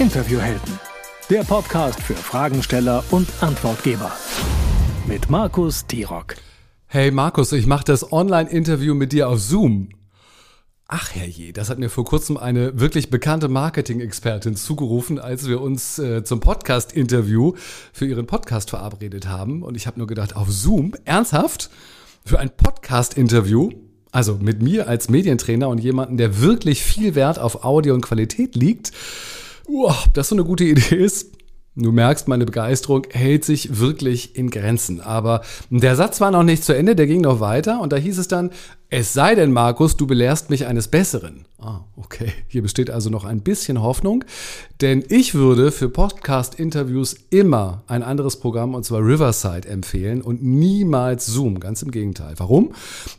Interviewhelden, der Podcast für Fragensteller und Antwortgeber. Mit Markus Tirock. Hey Markus, ich mache das Online-Interview mit dir auf Zoom. Ach herrje, das hat mir vor kurzem eine wirklich bekannte Marketing-Expertin zugerufen, als wir uns äh, zum Podcast-Interview für ihren Podcast verabredet haben. Und ich habe nur gedacht, auf Zoom, ernsthaft? Für ein Podcast-Interview? Also mit mir als Medientrainer und jemanden, der wirklich viel Wert auf Audio und Qualität liegt. Uah, ob das so eine gute Idee ist? Du merkst, meine Begeisterung hält sich wirklich in Grenzen. Aber der Satz war noch nicht zu Ende, der ging noch weiter und da hieß es dann, es sei denn, Markus, du belehrst mich eines Besseren. Ah, okay. Hier besteht also noch ein bisschen Hoffnung, denn ich würde für Podcast-Interviews immer ein anderes Programm, und zwar Riverside, empfehlen und niemals Zoom. Ganz im Gegenteil. Warum?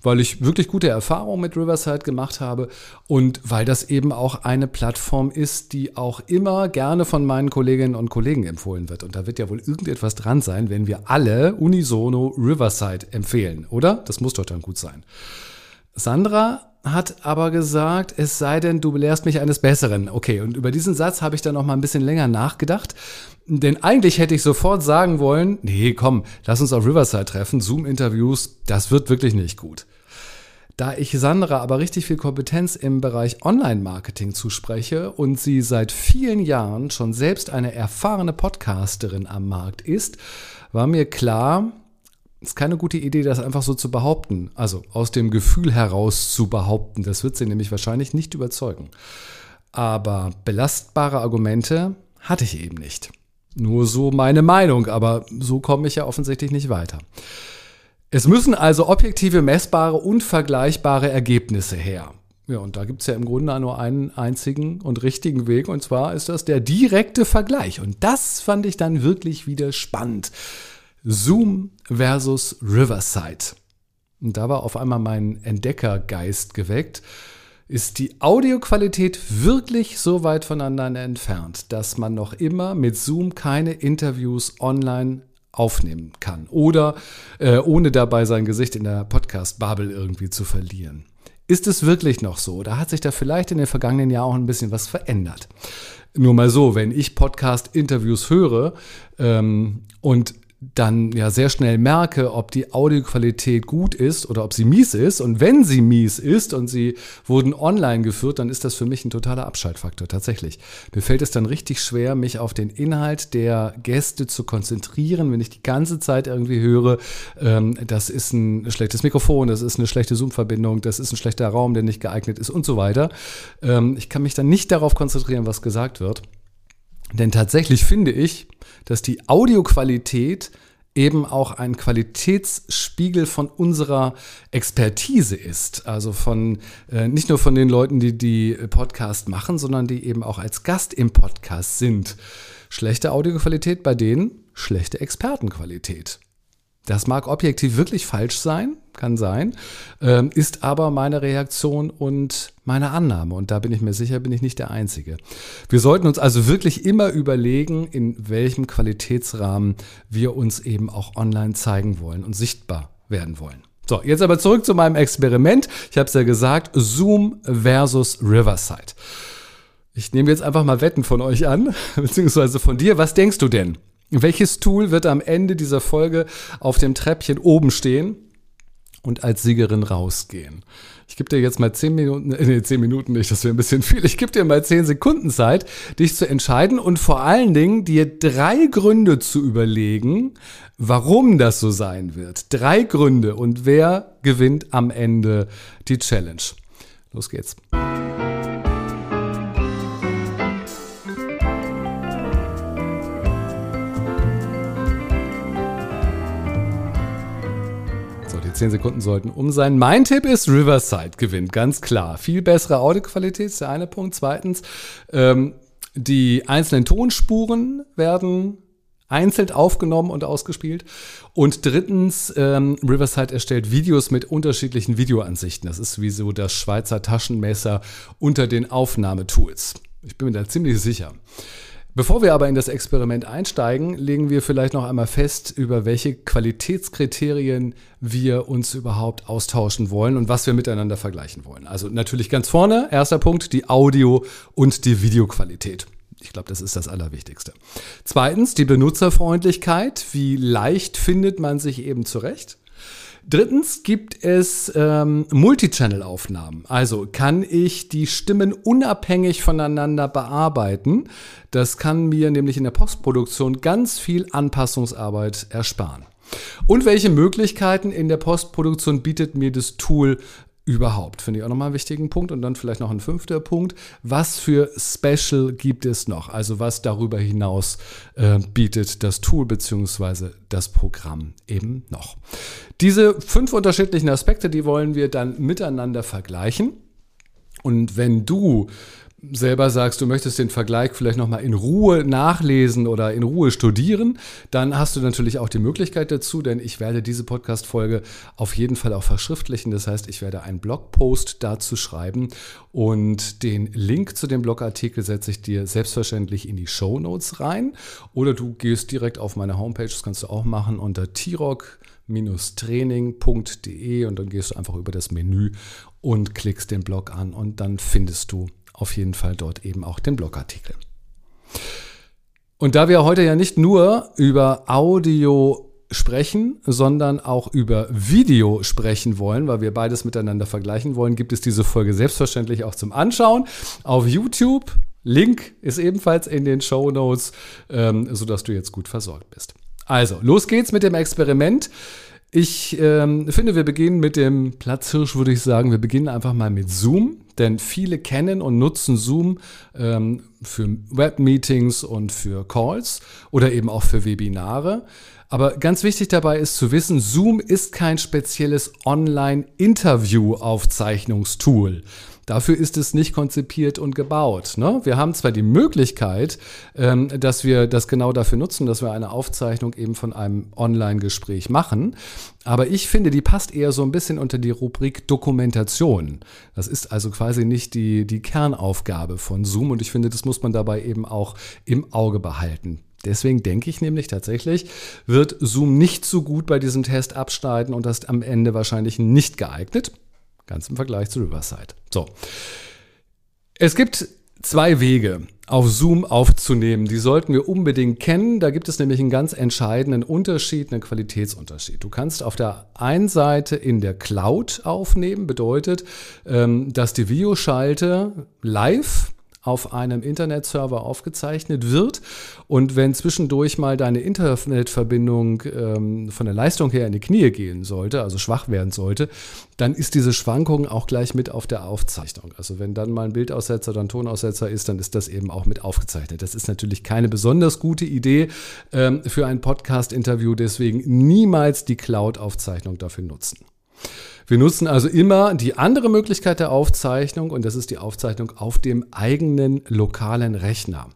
Weil ich wirklich gute Erfahrungen mit Riverside gemacht habe und weil das eben auch eine Plattform ist, die auch immer gerne von meinen Kolleginnen und Kollegen empfohlen wird. Und da wird ja wohl irgendetwas dran sein, wenn wir alle unisono Riverside empfehlen, oder? Das muss doch dann gut sein. Sandra hat aber gesagt, es sei denn, du belehrst mich eines Besseren. Okay, und über diesen Satz habe ich dann noch mal ein bisschen länger nachgedacht. Denn eigentlich hätte ich sofort sagen wollen, nee, komm, lass uns auf Riverside treffen, Zoom-Interviews, das wird wirklich nicht gut. Da ich Sandra aber richtig viel Kompetenz im Bereich Online-Marketing zuspreche und sie seit vielen Jahren schon selbst eine erfahrene Podcasterin am Markt ist, war mir klar, ist keine gute Idee, das einfach so zu behaupten. Also aus dem Gefühl heraus zu behaupten. Das wird sie nämlich wahrscheinlich nicht überzeugen. Aber belastbare Argumente hatte ich eben nicht. Nur so meine Meinung, aber so komme ich ja offensichtlich nicht weiter. Es müssen also objektive, messbare und vergleichbare Ergebnisse her. Ja, und da gibt es ja im Grunde nur einen einzigen und richtigen Weg, und zwar ist das der direkte Vergleich. Und das fand ich dann wirklich wieder spannend. Zoom versus Riverside. Und da war auf einmal mein Entdeckergeist geweckt. Ist die Audioqualität wirklich so weit voneinander entfernt, dass man noch immer mit Zoom keine Interviews online aufnehmen kann oder äh, ohne dabei sein Gesicht in der Podcast-Babel irgendwie zu verlieren? Ist es wirklich noch so? Oder hat sich da vielleicht in den vergangenen Jahren auch ein bisschen was verändert? Nur mal so, wenn ich Podcast-Interviews höre ähm, und dann ja sehr schnell merke, ob die Audioqualität gut ist oder ob sie mies ist. Und wenn sie mies ist und sie wurden online geführt, dann ist das für mich ein totaler Abschaltfaktor tatsächlich. Mir fällt es dann richtig schwer, mich auf den Inhalt der Gäste zu konzentrieren, wenn ich die ganze Zeit irgendwie höre, ähm, das ist ein schlechtes Mikrofon, das ist eine schlechte Zoom-Verbindung, das ist ein schlechter Raum, der nicht geeignet ist und so weiter. Ähm, ich kann mich dann nicht darauf konzentrieren, was gesagt wird. Denn tatsächlich finde ich, dass die Audioqualität eben auch ein Qualitätsspiegel von unserer Expertise ist. Also von äh, nicht nur von den Leuten, die die Podcast machen, sondern die eben auch als Gast im Podcast sind. Schlechte Audioqualität bei denen, schlechte Expertenqualität. Das mag objektiv wirklich falsch sein, kann sein, ähm, ist aber meine Reaktion und meine Annahme. Und da bin ich mir sicher, bin ich nicht der Einzige. Wir sollten uns also wirklich immer überlegen, in welchem Qualitätsrahmen wir uns eben auch online zeigen wollen und sichtbar werden wollen. So, jetzt aber zurück zu meinem Experiment. Ich habe es ja gesagt, Zoom versus Riverside. Ich nehme jetzt einfach mal Wetten von euch an, beziehungsweise von dir. Was denkst du denn? Welches Tool wird am Ende dieser Folge auf dem Treppchen oben stehen und als Siegerin rausgehen? Ich gebe dir jetzt mal zehn Minuten, äh, nee, zehn Minuten nicht, das wäre ein bisschen viel. Ich gebe dir mal zehn Sekunden Zeit, dich zu entscheiden und vor allen Dingen dir drei Gründe zu überlegen, warum das so sein wird. Drei Gründe und wer gewinnt am Ende die Challenge. Los geht's. 10 Sekunden sollten um sein. Mein Tipp ist, Riverside gewinnt, ganz klar. Viel bessere Audioqualität ist der eine Punkt. Zweitens, ähm, die einzelnen Tonspuren werden einzeln aufgenommen und ausgespielt. Und drittens, ähm, Riverside erstellt Videos mit unterschiedlichen Videoansichten. Das ist wie so das Schweizer Taschenmesser unter den Aufnahmetools. Ich bin mir da ziemlich sicher. Bevor wir aber in das Experiment einsteigen, legen wir vielleicht noch einmal fest, über welche Qualitätskriterien wir uns überhaupt austauschen wollen und was wir miteinander vergleichen wollen. Also natürlich ganz vorne, erster Punkt, die Audio- und die Videoqualität. Ich glaube, das ist das Allerwichtigste. Zweitens, die Benutzerfreundlichkeit. Wie leicht findet man sich eben zurecht? Drittens gibt es ähm, Multichannel-Aufnahmen. Also kann ich die Stimmen unabhängig voneinander bearbeiten. Das kann mir nämlich in der Postproduktion ganz viel Anpassungsarbeit ersparen. Und welche Möglichkeiten in der Postproduktion bietet mir das Tool überhaupt? Finde ich auch nochmal einen wichtigen Punkt. Und dann vielleicht noch ein fünfter Punkt. Was für Special gibt es noch? Also was darüber hinaus äh, bietet das Tool bzw. das Programm eben noch? Diese fünf unterschiedlichen Aspekte, die wollen wir dann miteinander vergleichen. Und wenn du selber sagst, du möchtest den Vergleich vielleicht nochmal in Ruhe nachlesen oder in Ruhe studieren, dann hast du natürlich auch die Möglichkeit dazu, denn ich werde diese Podcast-Folge auf jeden Fall auch verschriftlichen. Das heißt, ich werde einen Blogpost dazu schreiben und den Link zu dem Blogartikel setze ich dir selbstverständlich in die Show Notes rein oder du gehst direkt auf meine Homepage, das kannst du auch machen unter T-Rock training.de und dann gehst du einfach über das Menü und klickst den Blog an und dann findest du auf jeden Fall dort eben auch den Blogartikel. Und da wir heute ja nicht nur über Audio sprechen, sondern auch über Video sprechen wollen, weil wir beides miteinander vergleichen wollen, gibt es diese Folge selbstverständlich auch zum Anschauen auf YouTube. Link ist ebenfalls in den Show Notes, ähm, sodass du jetzt gut versorgt bist. Also, los geht's mit dem Experiment. Ich ähm, finde, wir beginnen mit dem Platzhirsch, würde ich sagen. Wir beginnen einfach mal mit Zoom, denn viele kennen und nutzen Zoom ähm, für Webmeetings und für Calls oder eben auch für Webinare. Aber ganz wichtig dabei ist zu wissen, Zoom ist kein spezielles Online-Interview-Aufzeichnungstool. Dafür ist es nicht konzipiert und gebaut. Ne? Wir haben zwar die Möglichkeit, ähm, dass wir das genau dafür nutzen, dass wir eine Aufzeichnung eben von einem Online-Gespräch machen, aber ich finde, die passt eher so ein bisschen unter die Rubrik Dokumentation. Das ist also quasi nicht die, die Kernaufgabe von Zoom und ich finde, das muss man dabei eben auch im Auge behalten. Deswegen denke ich nämlich tatsächlich, wird Zoom nicht so gut bei diesem Test abschneiden und das am Ende wahrscheinlich nicht geeignet. Ganz im Vergleich zu Riverside. So. Es gibt zwei Wege, auf Zoom aufzunehmen. Die sollten wir unbedingt kennen. Da gibt es nämlich einen ganz entscheidenden Unterschied, einen Qualitätsunterschied. Du kannst auf der einen Seite in der Cloud aufnehmen, bedeutet, ähm, dass die Videoschalte live auf einem Internetserver aufgezeichnet wird. Und wenn zwischendurch mal deine Internetverbindung ähm, von der Leistung her in die Knie gehen sollte, also schwach werden sollte, dann ist diese Schwankung auch gleich mit auf der Aufzeichnung. Also wenn dann mal ein Bildaussetzer oder ein Tonaussetzer ist, dann ist das eben auch mit aufgezeichnet. Das ist natürlich keine besonders gute Idee ähm, für ein Podcast-Interview, deswegen niemals die Cloud-Aufzeichnung dafür nutzen. Wir nutzen also immer die andere Möglichkeit der Aufzeichnung und das ist die Aufzeichnung auf dem eigenen lokalen Rechner.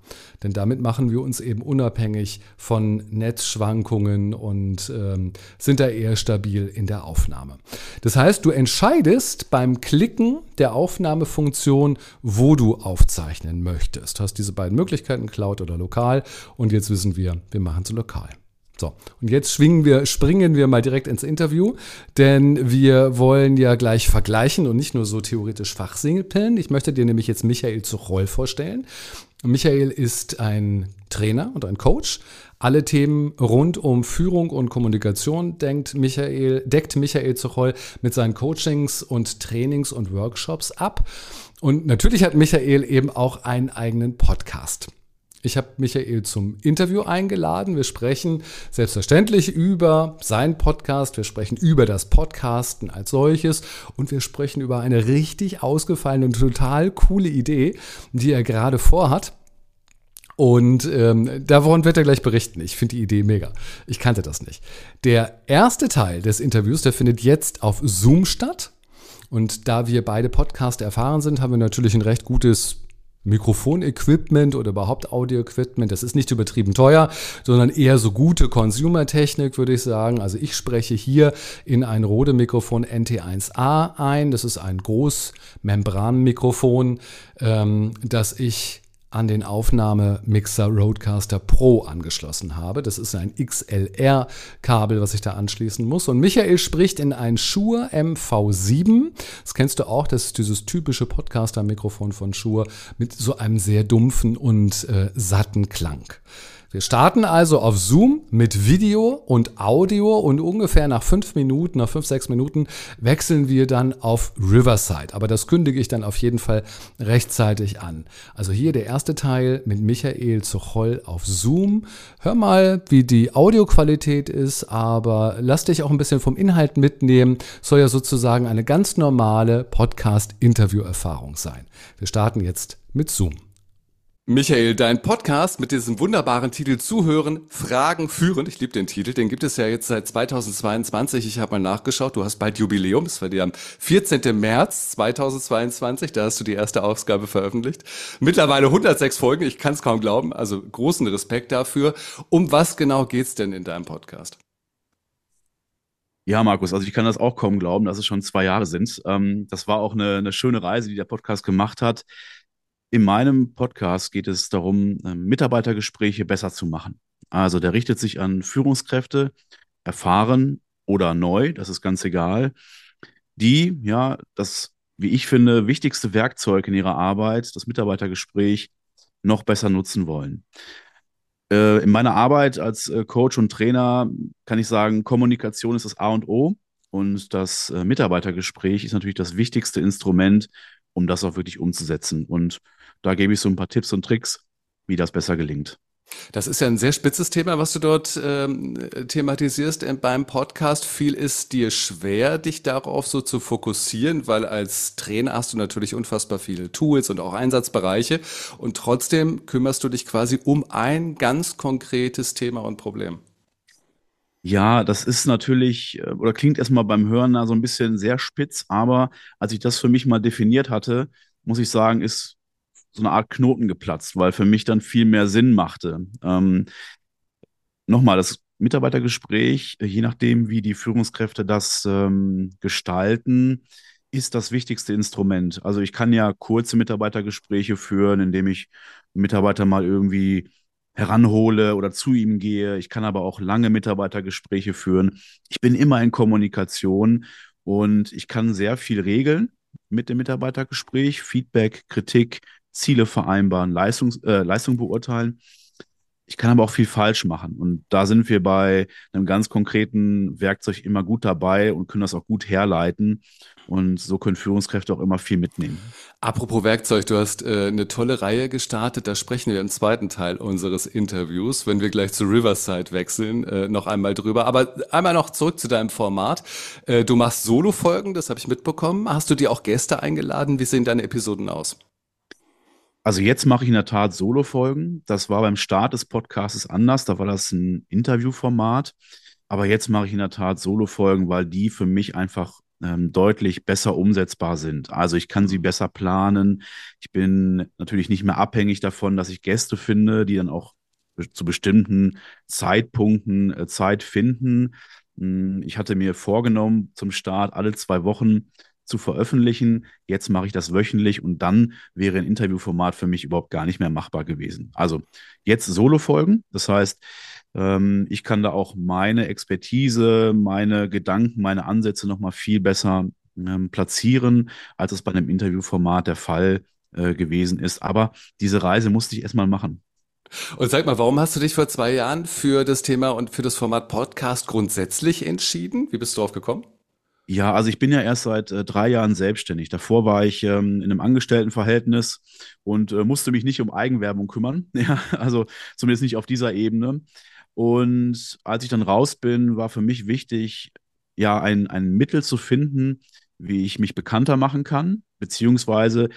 Denn damit machen wir uns eben unabhängig von Netzschwankungen und ähm, sind da eher stabil in der Aufnahme. Das heißt, du entscheidest beim Klicken der Aufnahmefunktion, wo du aufzeichnen möchtest. Du hast diese beiden Möglichkeiten, Cloud oder lokal. Und jetzt wissen wir, wir machen es lokal. So, und jetzt schwingen wir, springen wir mal direkt ins Interview, denn wir wollen ja gleich vergleichen und nicht nur so theoretisch fachsimpeln. Ich möchte dir nämlich jetzt Michael Zuchroll vorstellen. Michael ist ein Trainer und ein Coach. Alle Themen rund um Führung und Kommunikation denkt Michael, deckt Michael Zuchroll mit seinen Coachings und Trainings und Workshops ab. Und natürlich hat Michael eben auch einen eigenen Podcast. Ich habe Michael zum Interview eingeladen. Wir sprechen selbstverständlich über seinen Podcast. Wir sprechen über das Podcasten als solches und wir sprechen über eine richtig ausgefallene und total coole Idee, die er gerade vorhat. Und ähm, davon wird er gleich berichten. Ich finde die Idee mega. Ich kannte das nicht. Der erste Teil des Interviews, der findet jetzt auf Zoom statt. Und da wir beide Podcast erfahren sind, haben wir natürlich ein recht gutes Mikrofonequipment oder überhaupt Audio-Equipment. Das ist nicht übertrieben teuer, sondern eher so gute Consumer-Technik, würde ich sagen. Also ich spreche hier in ein Rode-Mikrofon NT1A ein. Das ist ein Großmembranmikrofon, ähm, das ich an den Aufnahmemixer Roadcaster Pro angeschlossen habe. Das ist ein XLR-Kabel, was ich da anschließen muss. Und Michael spricht in ein Shure MV7. Das kennst du auch, das ist dieses typische Podcaster-Mikrofon von Shure mit so einem sehr dumpfen und äh, satten Klang. Wir starten also auf Zoom mit Video und Audio und ungefähr nach fünf Minuten, nach fünf, sechs Minuten wechseln wir dann auf Riverside. Aber das kündige ich dann auf jeden Fall rechtzeitig an. Also hier der erste Teil mit Michael Zucholl auf Zoom. Hör mal, wie die Audioqualität ist, aber lass dich auch ein bisschen vom Inhalt mitnehmen. Soll ja sozusagen eine ganz normale Podcast-Interview-Erfahrung sein. Wir starten jetzt mit Zoom. Michael, dein Podcast mit diesem wunderbaren Titel Zuhören, Fragen führen. Ich liebe den Titel, den gibt es ja jetzt seit 2022. Ich habe mal nachgeschaut, du hast bald Jubiläum. Es war dir am 14. März 2022, da hast du die erste Ausgabe veröffentlicht. Mittlerweile 106 Folgen, ich kann es kaum glauben, also großen Respekt dafür. Um was genau geht's denn in deinem Podcast? Ja, Markus, also ich kann das auch kaum glauben, dass es schon zwei Jahre sind. Ähm, das war auch eine, eine schöne Reise, die der Podcast gemacht hat. In meinem Podcast geht es darum, ähm, Mitarbeitergespräche besser zu machen. Also der richtet sich an Führungskräfte, erfahren oder neu, das ist ganz egal, die ja das, wie ich finde, wichtigste Werkzeug in ihrer Arbeit, das Mitarbeitergespräch, noch besser nutzen wollen. Äh, in meiner Arbeit als äh, Coach und Trainer kann ich sagen, Kommunikation ist das A und O und das äh, Mitarbeitergespräch ist natürlich das wichtigste Instrument, um das auch wirklich umzusetzen. Und da gebe ich so ein paar Tipps und Tricks, wie das besser gelingt. Das ist ja ein sehr spitzes Thema, was du dort ähm, thematisierst äh, beim Podcast. Viel ist dir schwer, dich darauf so zu fokussieren, weil als Trainer hast du natürlich unfassbar viele Tools und auch Einsatzbereiche und trotzdem kümmerst du dich quasi um ein ganz konkretes Thema und Problem. Ja, das ist natürlich äh, oder klingt erstmal beim Hören so ein bisschen sehr spitz, aber als ich das für mich mal definiert hatte, muss ich sagen, ist so eine Art Knoten geplatzt, weil für mich dann viel mehr Sinn machte. Ähm, Nochmal, das Mitarbeitergespräch, je nachdem, wie die Führungskräfte das ähm, gestalten, ist das wichtigste Instrument. Also ich kann ja kurze Mitarbeitergespräche führen, indem ich Mitarbeiter mal irgendwie heranhole oder zu ihm gehe. Ich kann aber auch lange Mitarbeitergespräche führen. Ich bin immer in Kommunikation und ich kann sehr viel regeln mit dem Mitarbeitergespräch, Feedback, Kritik, Ziele vereinbaren, Leistung, äh, Leistung beurteilen. Ich kann aber auch viel falsch machen. Und da sind wir bei einem ganz konkreten Werkzeug immer gut dabei und können das auch gut herleiten. Und so können Führungskräfte auch immer viel mitnehmen. Apropos Werkzeug, du hast äh, eine tolle Reihe gestartet. Da sprechen wir im zweiten Teil unseres Interviews, wenn wir gleich zu Riverside wechseln, äh, noch einmal drüber. Aber einmal noch zurück zu deinem Format. Äh, du machst Solo-Folgen, das habe ich mitbekommen. Hast du dir auch Gäste eingeladen? Wie sehen deine Episoden aus? Also jetzt mache ich in der Tat Solo-Folgen. Das war beim Start des Podcasts anders. Da war das ein Interviewformat. Aber jetzt mache ich in der Tat Solo-Folgen, weil die für mich einfach ähm, deutlich besser umsetzbar sind. Also ich kann sie besser planen. Ich bin natürlich nicht mehr abhängig davon, dass ich Gäste finde, die dann auch zu bestimmten Zeitpunkten äh, Zeit finden. Hm, ich hatte mir vorgenommen, zum Start alle zwei Wochen zu veröffentlichen. Jetzt mache ich das wöchentlich und dann wäre ein Interviewformat für mich überhaupt gar nicht mehr machbar gewesen. Also jetzt Solo-Folgen. Das heißt, ähm, ich kann da auch meine Expertise, meine Gedanken, meine Ansätze nochmal viel besser ähm, platzieren, als es bei einem Interviewformat der Fall äh, gewesen ist. Aber diese Reise musste ich erstmal machen. Und sag mal, warum hast du dich vor zwei Jahren für das Thema und für das Format Podcast grundsätzlich entschieden? Wie bist du drauf gekommen? Ja, also ich bin ja erst seit äh, drei Jahren selbstständig. Davor war ich ähm, in einem Angestelltenverhältnis und äh, musste mich nicht um Eigenwerbung kümmern. Ja, also zumindest nicht auf dieser Ebene. Und als ich dann raus bin, war für mich wichtig, ja, ein, ein Mittel zu finden, wie ich mich bekannter machen kann, beziehungsweise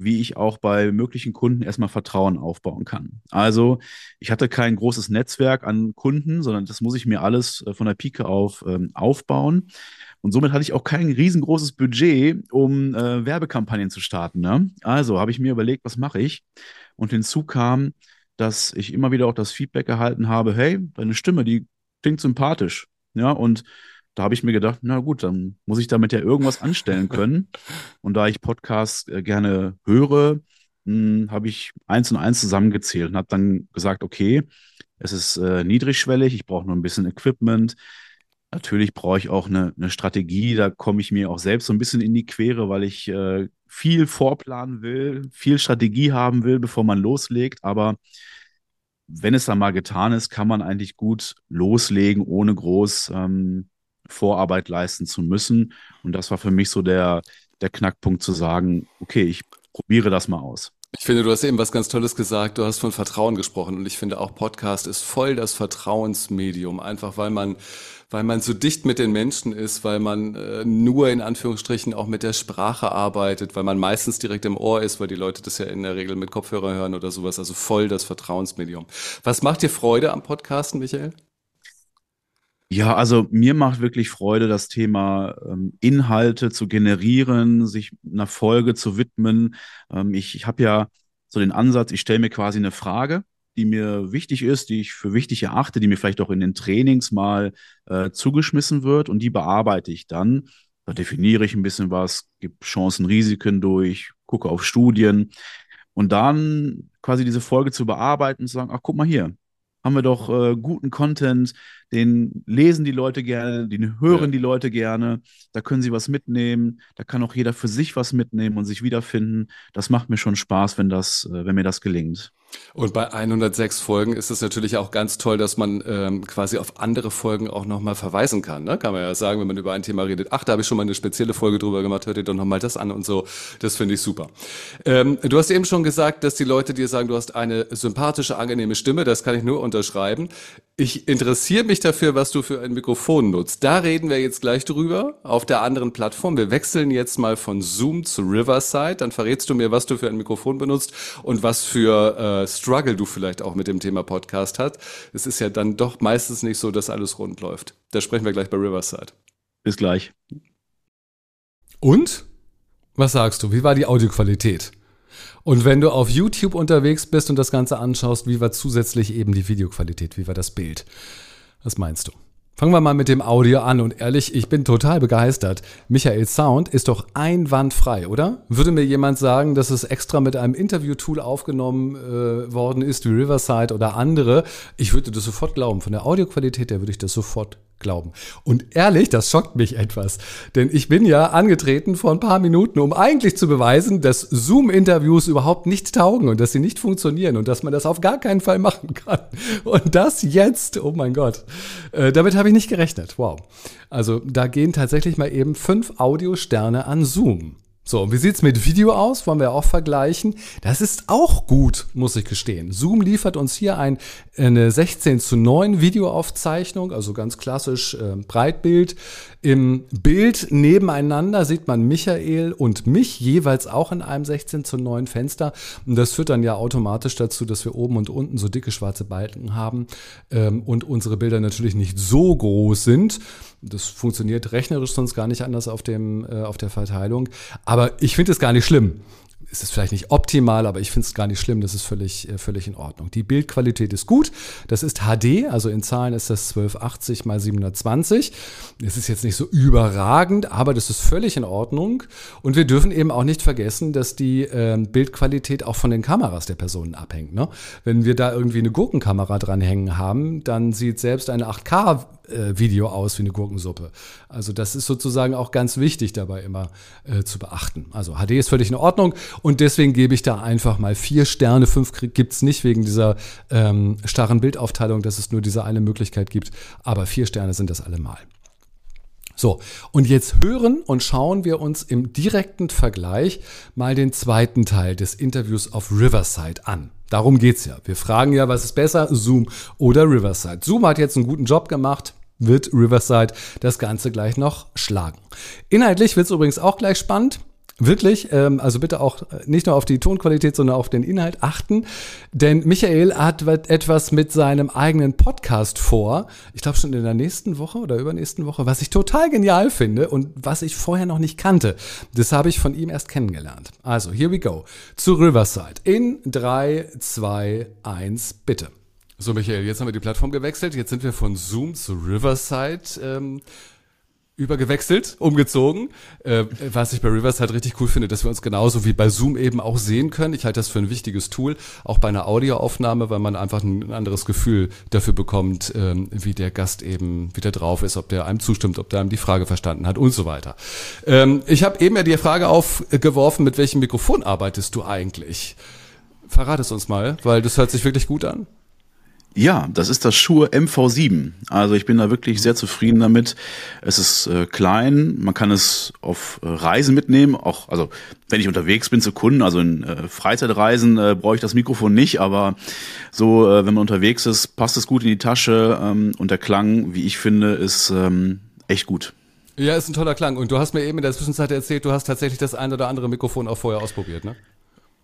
wie ich auch bei möglichen Kunden erstmal Vertrauen aufbauen kann. Also ich hatte kein großes Netzwerk an Kunden, sondern das muss ich mir alles äh, von der Pike auf ähm, aufbauen. Und somit hatte ich auch kein riesengroßes Budget, um äh, Werbekampagnen zu starten. Ne? Also habe ich mir überlegt, was mache ich? Und hinzu kam, dass ich immer wieder auch das Feedback erhalten habe, hey, deine Stimme, die klingt sympathisch. Ja, und da habe ich mir gedacht, na gut, dann muss ich damit ja irgendwas anstellen können. Und da ich Podcasts äh, gerne höre, hm, habe ich eins und eins zusammengezählt und habe dann gesagt, okay, es ist äh, niedrigschwellig, ich brauche nur ein bisschen Equipment. Natürlich brauche ich auch eine, eine Strategie, da komme ich mir auch selbst so ein bisschen in die Quere, weil ich äh, viel vorplanen will, viel Strategie haben will, bevor man loslegt. Aber wenn es dann mal getan ist, kann man eigentlich gut loslegen, ohne groß ähm, Vorarbeit leisten zu müssen. Und das war für mich so der, der Knackpunkt zu sagen, okay, ich probiere das mal aus. Ich finde, du hast eben was ganz Tolles gesagt. Du hast von Vertrauen gesprochen und ich finde auch Podcast ist voll das Vertrauensmedium, einfach weil man, weil man so dicht mit den Menschen ist, weil man äh, nur in Anführungsstrichen auch mit der Sprache arbeitet, weil man meistens direkt im Ohr ist, weil die Leute das ja in der Regel mit Kopfhörer hören oder sowas. Also voll das Vertrauensmedium. Was macht dir Freude am Podcasten, Michael? Ja, also mir macht wirklich Freude, das Thema ähm, Inhalte zu generieren, sich einer Folge zu widmen. Ähm, ich ich habe ja so den Ansatz, ich stelle mir quasi eine Frage, die mir wichtig ist, die ich für wichtig erachte, die mir vielleicht auch in den Trainings mal äh, zugeschmissen wird und die bearbeite ich dann. Da definiere ich ein bisschen was, gebe Chancen, Risiken durch, gucke auf Studien und dann quasi diese Folge zu bearbeiten und zu sagen, ach guck mal hier, haben wir doch äh, guten Content, den lesen die Leute gerne, den hören ja. die Leute gerne, da können sie was mitnehmen, da kann auch jeder für sich was mitnehmen und sich wiederfinden. Das macht mir schon Spaß, wenn das, äh, wenn mir das gelingt. Und bei 106 Folgen ist es natürlich auch ganz toll, dass man ähm, quasi auf andere Folgen auch nochmal verweisen kann. Ne? Kann man ja sagen, wenn man über ein Thema redet, ach, da habe ich schon mal eine spezielle Folge drüber gemacht, hört ihr doch nochmal das an und so. Das finde ich super. Ähm, du hast eben schon gesagt, dass die Leute dir sagen, du hast eine sympathische, angenehme Stimme. Das kann ich nur unterschreiben. Ich interessiere mich dafür, was du für ein Mikrofon nutzt. Da reden wir jetzt gleich drüber auf der anderen Plattform. Wir wechseln jetzt mal von Zoom zu Riverside. Dann verrätst du mir, was du für ein Mikrofon benutzt und was für äh, Struggle du vielleicht auch mit dem Thema Podcast hast. Es ist ja dann doch meistens nicht so, dass alles rund läuft. Da sprechen wir gleich bei Riverside. Bis gleich. Und? Was sagst du? Wie war die Audioqualität? Und wenn du auf YouTube unterwegs bist und das Ganze anschaust, wie war zusätzlich eben die Videoqualität? Wie war das Bild? Was meinst du? Fangen wir mal mit dem Audio an und ehrlich, ich bin total begeistert. Michael Sound ist doch einwandfrei, oder? Würde mir jemand sagen, dass es extra mit einem Interview-Tool aufgenommen äh, worden ist, wie Riverside oder andere, ich würde das sofort glauben. Von der Audioqualität her würde ich das sofort glauben. Und ehrlich, das schockt mich etwas. Denn ich bin ja angetreten vor ein paar Minuten, um eigentlich zu beweisen, dass Zoom-Interviews überhaupt nicht taugen und dass sie nicht funktionieren und dass man das auf gar keinen Fall machen kann. Und das jetzt, oh mein Gott. Äh, damit habe ich nicht gerechnet. Wow. Also da gehen tatsächlich mal eben fünf Audiosterne an Zoom. So, und wie sieht's mit Video aus? Wollen wir auch vergleichen. Das ist auch gut, muss ich gestehen. Zoom liefert uns hier ein, eine 16 zu 9 Videoaufzeichnung, also ganz klassisch äh, Breitbild. Im Bild nebeneinander sieht man Michael und mich jeweils auch in einem 16 zu 9 Fenster. Und das führt dann ja automatisch dazu, dass wir oben und unten so dicke schwarze Balken haben ähm, und unsere Bilder natürlich nicht so groß sind. Das funktioniert rechnerisch sonst gar nicht anders auf, dem, äh, auf der Verteilung. Aber ich finde es gar nicht schlimm ist es vielleicht nicht optimal, aber ich finde es gar nicht schlimm, das ist völlig, äh, völlig in Ordnung. Die Bildqualität ist gut, das ist HD, also in Zahlen ist das 1280 mal 720. Es ist jetzt nicht so überragend, aber das ist völlig in Ordnung. Und wir dürfen eben auch nicht vergessen, dass die äh, Bildqualität auch von den Kameras der Personen abhängt. Ne? Wenn wir da irgendwie eine Gurkenkamera dranhängen haben, dann sieht selbst eine 8K äh, Video aus wie eine Gurkensuppe. Also das ist sozusagen auch ganz wichtig dabei immer äh, zu beachten. Also HD ist völlig in Ordnung und deswegen gebe ich da einfach mal vier Sterne. Fünf gibt es nicht wegen dieser ähm, starren Bildaufteilung, dass es nur diese eine Möglichkeit gibt. Aber vier Sterne sind das allemal. So, und jetzt hören und schauen wir uns im direkten Vergleich mal den zweiten Teil des Interviews auf Riverside an. Darum geht's ja. Wir fragen ja, was ist besser, Zoom oder Riverside. Zoom hat jetzt einen guten Job gemacht wird Riverside das Ganze gleich noch schlagen. Inhaltlich wird es übrigens auch gleich spannend. Wirklich, ähm, also bitte auch nicht nur auf die Tonqualität, sondern auf den Inhalt achten. Denn Michael hat etwas mit seinem eigenen Podcast vor. Ich glaube schon in der nächsten Woche oder übernächsten Woche, was ich total genial finde und was ich vorher noch nicht kannte. Das habe ich von ihm erst kennengelernt. Also, here we go. Zu Riverside. In 3, 2, 1, bitte. So, Michael, jetzt haben wir die Plattform gewechselt. Jetzt sind wir von Zoom zu Riverside. Ähm, übergewechselt, umgezogen, äh, was ich bei Rivers halt richtig cool finde, dass wir uns genauso wie bei Zoom eben auch sehen können. Ich halte das für ein wichtiges Tool, auch bei einer Audioaufnahme, weil man einfach ein anderes Gefühl dafür bekommt, ähm, wie der Gast eben wieder drauf ist, ob der einem zustimmt, ob der einem die Frage verstanden hat und so weiter. Ähm, ich habe eben ja die Frage aufgeworfen, mit welchem Mikrofon arbeitest du eigentlich? Verrat es uns mal, weil das hört sich wirklich gut an. Ja, das ist das Shure MV7. Also ich bin da wirklich sehr zufrieden damit. Es ist äh, klein, man kann es auf äh, Reisen mitnehmen, auch also wenn ich unterwegs bin zu Kunden, also in äh, Freizeitreisen äh, brauche ich das Mikrofon nicht, aber so äh, wenn man unterwegs ist, passt es gut in die Tasche ähm, und der Klang, wie ich finde, ist ähm, echt gut. Ja, ist ein toller Klang. Und du hast mir eben in der Zwischenzeit erzählt, du hast tatsächlich das ein oder andere Mikrofon auch vorher ausprobiert, ne?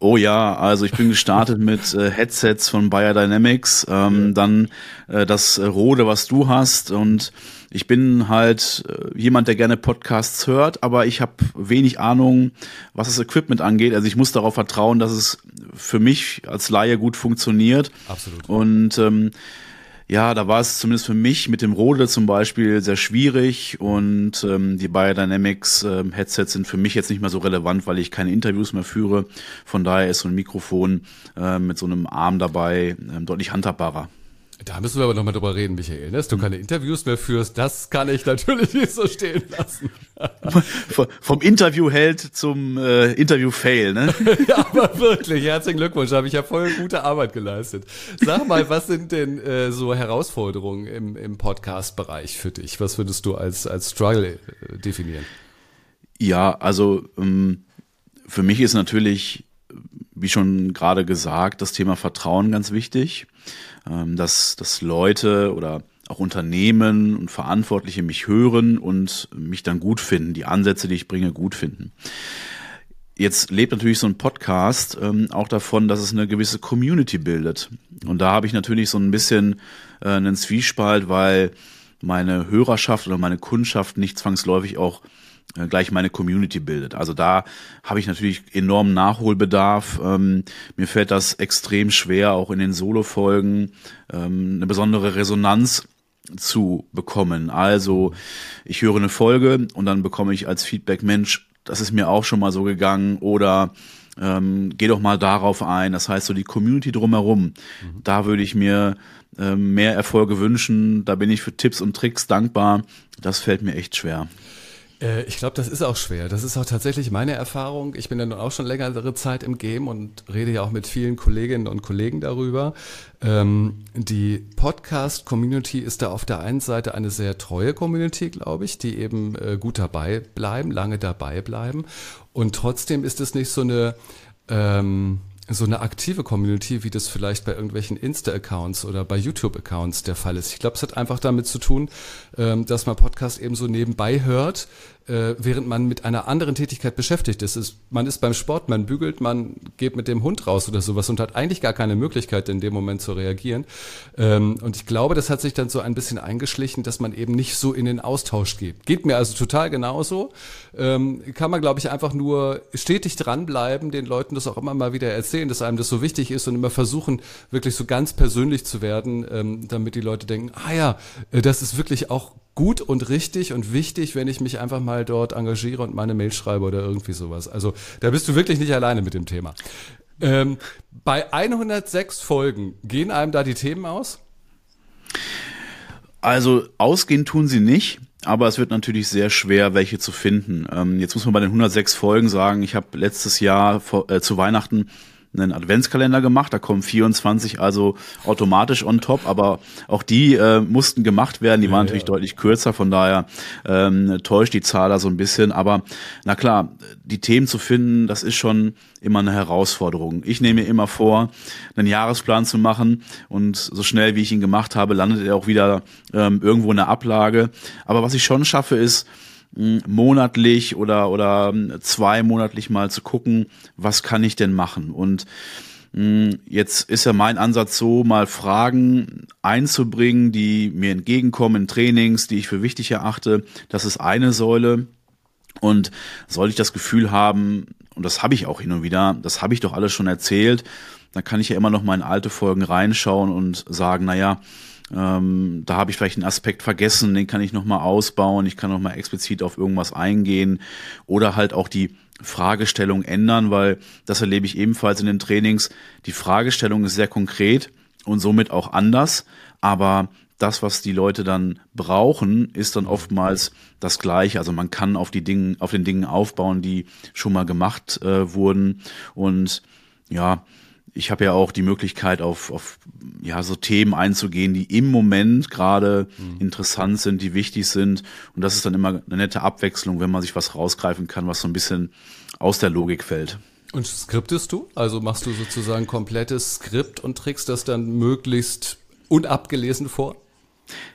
Oh ja, also ich bin gestartet mit äh, Headsets von Biodynamics, ähm, ja. dann äh, das äh, Rode, was du hast und ich bin halt äh, jemand, der gerne Podcasts hört, aber ich habe wenig Ahnung, was das Equipment angeht. Also ich muss darauf vertrauen, dass es für mich als Laie gut funktioniert. Absolut. Und ähm, ja, da war es zumindest für mich mit dem Rode zum Beispiel sehr schwierig und ähm, die Biodynamics äh, Headsets sind für mich jetzt nicht mehr so relevant, weil ich keine Interviews mehr führe. Von daher ist so ein Mikrofon äh, mit so einem Arm dabei äh, deutlich handhabbarer. Da müssen wir aber nochmal drüber reden, Michael, ne? dass du keine Interviews mehr führst. Das kann ich natürlich nicht so stehen lassen. Vom Interview-Held zum äh, Interview-Fail, ne? ja, aber wirklich, herzlichen Glückwunsch, habe ich ja voll gute Arbeit geleistet. Sag mal, was sind denn äh, so Herausforderungen im, im Podcast-Bereich für dich? Was würdest du als, als Struggle äh, definieren? Ja, also ähm, für mich ist natürlich, wie schon gerade gesagt, das Thema Vertrauen ganz wichtig dass, dass Leute oder auch Unternehmen und Verantwortliche mich hören und mich dann gut finden, die Ansätze, die ich bringe, gut finden. Jetzt lebt natürlich so ein Podcast ähm, auch davon, dass es eine gewisse Community bildet. Und da habe ich natürlich so ein bisschen äh, einen Zwiespalt, weil meine Hörerschaft oder meine Kundschaft nicht zwangsläufig auch gleich meine Community bildet. Also da habe ich natürlich enormen Nachholbedarf. Ähm, mir fällt das extrem schwer, auch in den Solo-Folgen ähm, eine besondere Resonanz zu bekommen. Also ich höre eine Folge und dann bekomme ich als Feedback, Mensch, das ist mir auch schon mal so gegangen oder ähm, geh doch mal darauf ein. Das heißt, so die Community drumherum, mhm. da würde ich mir ähm, mehr Erfolge wünschen. Da bin ich für Tipps und Tricks dankbar. Das fällt mir echt schwer. Äh, ich glaube, das ist auch schwer. Das ist auch tatsächlich meine Erfahrung. Ich bin ja nun auch schon längere Zeit im Game und rede ja auch mit vielen Kolleginnen und Kollegen darüber. Ähm, die Podcast-Community ist da auf der einen Seite eine sehr treue Community, glaube ich, die eben äh, gut dabei bleiben, lange dabei bleiben. Und trotzdem ist es nicht so eine ähm, so eine aktive Community, wie das vielleicht bei irgendwelchen Insta-Accounts oder bei YouTube-Accounts der Fall ist. Ich glaube, es hat einfach damit zu tun, ähm, dass man Podcast eben so nebenbei hört, äh, während man mit einer anderen Tätigkeit beschäftigt ist. ist. Man ist beim Sport, man bügelt, man geht mit dem Hund raus oder sowas und hat eigentlich gar keine Möglichkeit, in dem Moment zu reagieren. Ähm, und ich glaube, das hat sich dann so ein bisschen eingeschlichen, dass man eben nicht so in den Austausch geht. Geht mir also total genauso. Ähm, kann man, glaube ich, einfach nur stetig dranbleiben, den Leuten das auch immer mal wieder erzählen, dass einem das so wichtig ist und immer versuchen, wirklich so ganz persönlich zu werden, ähm, damit die Leute denken, ah ja, äh, das ist wirklich auch gut und richtig und wichtig, wenn ich mich einfach mal dort engagiere und meine Mail schreibe oder irgendwie sowas. Also da bist du wirklich nicht alleine mit dem Thema. Ähm, bei 106 Folgen gehen einem da die Themen aus? Also ausgehen tun sie nicht, aber es wird natürlich sehr schwer, welche zu finden. Ähm, jetzt muss man bei den 106 Folgen sagen, ich habe letztes Jahr vor, äh, zu Weihnachten einen Adventskalender gemacht. Da kommen 24 also automatisch on top, aber auch die äh, mussten gemacht werden. Die waren ja, natürlich ja. deutlich kürzer, von daher ähm, täuscht die Zahl da so ein bisschen. Aber na klar, die Themen zu finden, das ist schon immer eine Herausforderung. Ich nehme mir immer vor, einen Jahresplan zu machen und so schnell wie ich ihn gemacht habe, landet er auch wieder ähm, irgendwo in der Ablage. Aber was ich schon schaffe, ist, monatlich oder, oder zweimonatlich mal zu gucken, was kann ich denn machen? Und Jetzt ist ja mein Ansatz so, mal Fragen einzubringen, die mir entgegenkommen in Trainings, die ich für wichtig erachte. Das ist eine Säule. Und sollte ich das Gefühl haben, und das habe ich auch hin und wieder, das habe ich doch alles schon erzählt, dann kann ich ja immer noch mal in alte Folgen reinschauen und sagen, naja, ähm, da habe ich vielleicht einen Aspekt vergessen, den kann ich nochmal ausbauen, ich kann nochmal explizit auf irgendwas eingehen oder halt auch die Fragestellung ändern, weil das erlebe ich ebenfalls in den Trainings. Die Fragestellung ist sehr konkret und somit auch anders, aber das, was die Leute dann brauchen, ist dann oftmals das Gleiche. Also man kann auf die Dinge, auf den Dingen aufbauen, die schon mal gemacht äh, wurden. Und ja, ich habe ja auch die Möglichkeit, auf, auf ja, so Themen einzugehen, die im Moment gerade mhm. interessant sind, die wichtig sind. Und das ist dann immer eine nette Abwechslung, wenn man sich was rausgreifen kann, was so ein bisschen aus der Logik fällt. Und skriptest du? Also machst du sozusagen komplettes Skript und trägst das dann möglichst unabgelesen vor?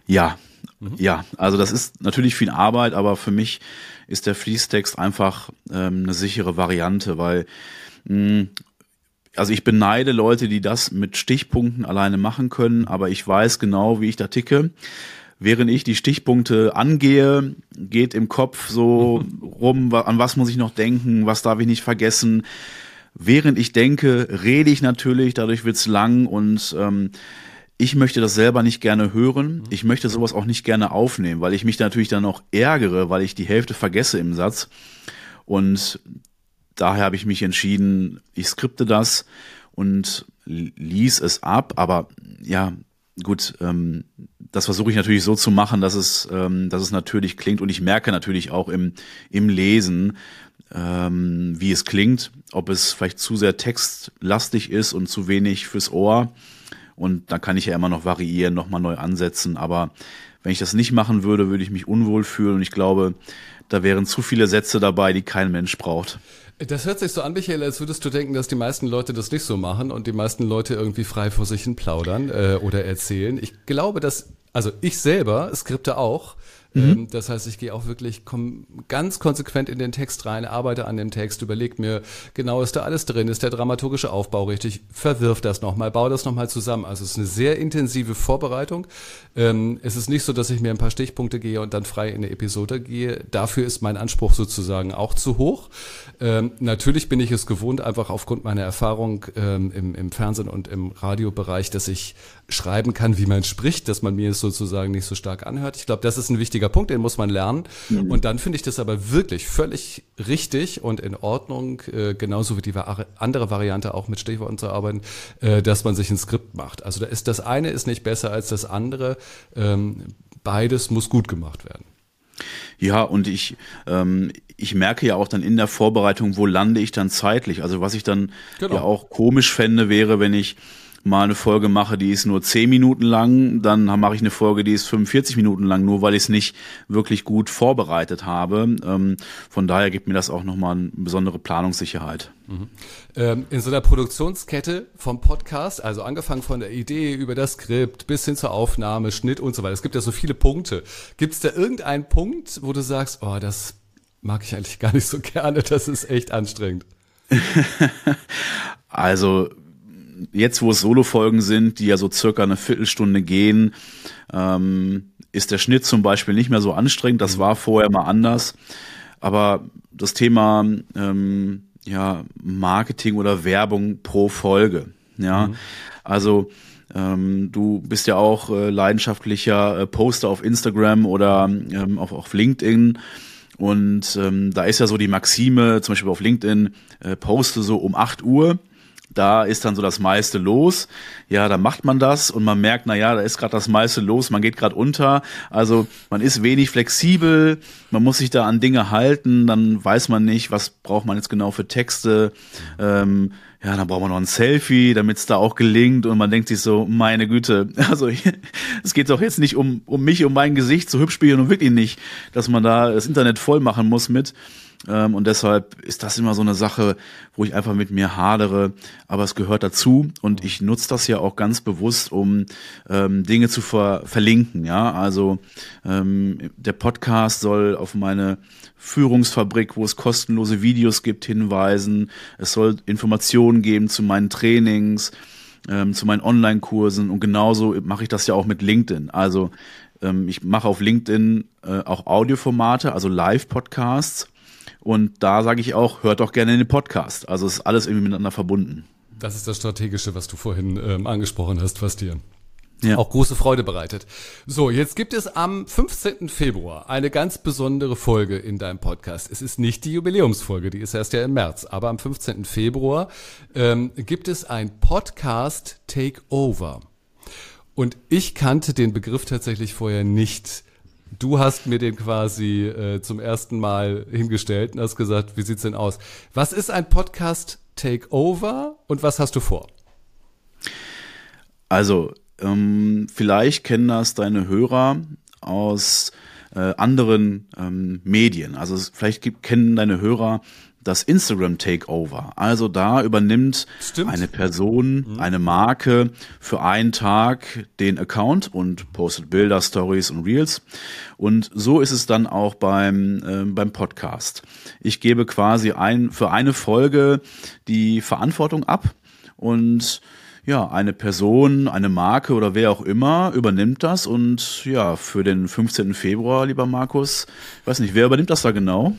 Ja, mhm. ja. Also das ist natürlich viel Arbeit, aber für mich ist der Fließtext einfach ähm, eine sichere Variante, weil mh, also ich beneide Leute, die das mit Stichpunkten alleine machen können, aber ich weiß genau, wie ich da ticke. Während ich die Stichpunkte angehe, geht im Kopf so rum, an was muss ich noch denken, was darf ich nicht vergessen. Während ich denke, rede ich natürlich, dadurch wird's lang und ähm, ich möchte das selber nicht gerne hören. Ich möchte sowas auch nicht gerne aufnehmen, weil ich mich natürlich dann auch ärgere, weil ich die Hälfte vergesse im Satz. Und daher habe ich mich entschieden, ich skripte das und ließ es ab. Aber ja, gut, ähm, das versuche ich natürlich so zu machen, dass es, ähm, dass es natürlich klingt. Und ich merke natürlich auch im, im Lesen, ähm, wie es klingt, ob es vielleicht zu sehr textlastig ist und zu wenig fürs Ohr. Und da kann ich ja immer noch variieren, nochmal neu ansetzen. Aber wenn ich das nicht machen würde, würde ich mich unwohl fühlen. Und ich glaube, da wären zu viele Sätze dabei, die kein Mensch braucht. Das hört sich so an, Michael, als würdest du denken, dass die meisten Leute das nicht so machen und die meisten Leute irgendwie frei vor sich hin plaudern äh, oder erzählen. Ich glaube, dass, also ich selber skripte auch Mhm. Ähm, das heißt, ich gehe auch wirklich ganz konsequent in den Text rein, arbeite an dem Text, überlege mir, genau ist da alles drin, ist der dramaturgische Aufbau richtig, verwirf das nochmal, baue das nochmal zusammen. Also es ist eine sehr intensive Vorbereitung. Ähm, es ist nicht so, dass ich mir ein paar Stichpunkte gehe und dann frei in eine Episode gehe. Dafür ist mein Anspruch sozusagen auch zu hoch. Ähm, natürlich bin ich es gewohnt, einfach aufgrund meiner Erfahrung im, im Fernsehen und im Radiobereich, dass ich schreiben kann, wie man spricht, dass man mir es sozusagen nicht so stark anhört. Ich glaube, das ist ein wichtiger Punkt, den muss man lernen. Mhm. Und dann finde ich das aber wirklich völlig richtig und in Ordnung, äh, genauso wie die andere Variante auch mit Stichworten zu arbeiten, äh, dass man sich ein Skript macht. Also da ist das eine ist nicht besser als das andere. Ähm, beides muss gut gemacht werden. Ja, und ich, ähm, ich merke ja auch dann in der Vorbereitung, wo lande ich dann zeitlich. Also was ich dann genau. ja auch komisch fände, wäre, wenn ich mal eine Folge mache, die ist nur 10 Minuten lang, dann mache ich eine Folge, die ist 45 Minuten lang, nur weil ich es nicht wirklich gut vorbereitet habe. Ähm, von daher gibt mir das auch nochmal eine besondere Planungssicherheit. Mhm. Ähm, in so einer Produktionskette vom Podcast, also angefangen von der Idee über das Skript bis hin zur Aufnahme, Schnitt und so weiter, es gibt ja so viele Punkte. Gibt es da irgendeinen Punkt, wo du sagst, oh, das mag ich eigentlich gar nicht so gerne, das ist echt anstrengend? also jetzt, wo es Solo-Folgen sind, die ja so circa eine Viertelstunde gehen, ähm, ist der Schnitt zum Beispiel nicht mehr so anstrengend. Das mhm. war vorher mal anders. Aber das Thema ähm, ja, Marketing oder Werbung pro Folge, ja, mhm. also ähm, du bist ja auch äh, leidenschaftlicher äh, Poster auf Instagram oder ähm, auf, auf LinkedIn. Und ähm, da ist ja so die Maxime, zum Beispiel auf LinkedIn, äh, poste so um 8 Uhr da ist dann so das meiste los. Ja, da macht man das und man merkt, na ja, da ist gerade das meiste los, man geht gerade unter. Also man ist wenig flexibel, man muss sich da an Dinge halten, dann weiß man nicht, was braucht man jetzt genau für Texte. Ähm, ja, dann braucht man noch ein Selfie, damit es da auch gelingt und man denkt sich so, meine Güte, also es geht doch jetzt nicht um, um mich, um mein Gesicht, so hübsch bin ich nun wirklich nicht, dass man da das Internet voll machen muss mit. Ähm, und deshalb ist das immer so eine Sache, wo ich einfach mit mir hadere. Aber es gehört dazu und ich nutze das ja auch ganz bewusst, um ähm, Dinge zu ver verlinken. Ja, also ähm, der Podcast soll auf meine Führungsfabrik, wo es kostenlose Videos gibt, hinweisen. Es soll Informationen geben zu meinen Trainings, ähm, zu meinen Online-Kursen und genauso mache ich das ja auch mit LinkedIn. Also ähm, ich mache auf LinkedIn äh, auch Audioformate, also Live-Podcasts und da sage ich auch, hört doch gerne in den Podcast. Also ist alles irgendwie miteinander verbunden. Das ist das Strategische, was du vorhin ähm, angesprochen hast, Bastian. ja. auch große Freude bereitet. So, jetzt gibt es am 15. Februar eine ganz besondere Folge in deinem Podcast. Es ist nicht die Jubiläumsfolge, die ist erst ja im März, aber am 15. Februar ähm, gibt es ein Podcast Takeover. Und ich kannte den Begriff tatsächlich vorher nicht. Du hast mir den quasi äh, zum ersten Mal hingestellt und hast gesagt, wie sieht's denn aus? Was ist ein Podcast Takeover und was hast du vor? Also ähm, vielleicht kennen das deine Hörer aus äh, anderen ähm, Medien. Also vielleicht gibt, kennen deine Hörer das Instagram Takeover. Also da übernimmt Stimmt. eine Person, mhm. eine Marke für einen Tag den Account und postet Bilder, Stories und Reels. Und so ist es dann auch beim, äh, beim Podcast. Ich gebe quasi ein, für eine Folge die Verantwortung ab und ja, eine Person, eine Marke oder wer auch immer übernimmt das und ja, für den 15. Februar, lieber Markus, ich weiß nicht, wer übernimmt das da genau?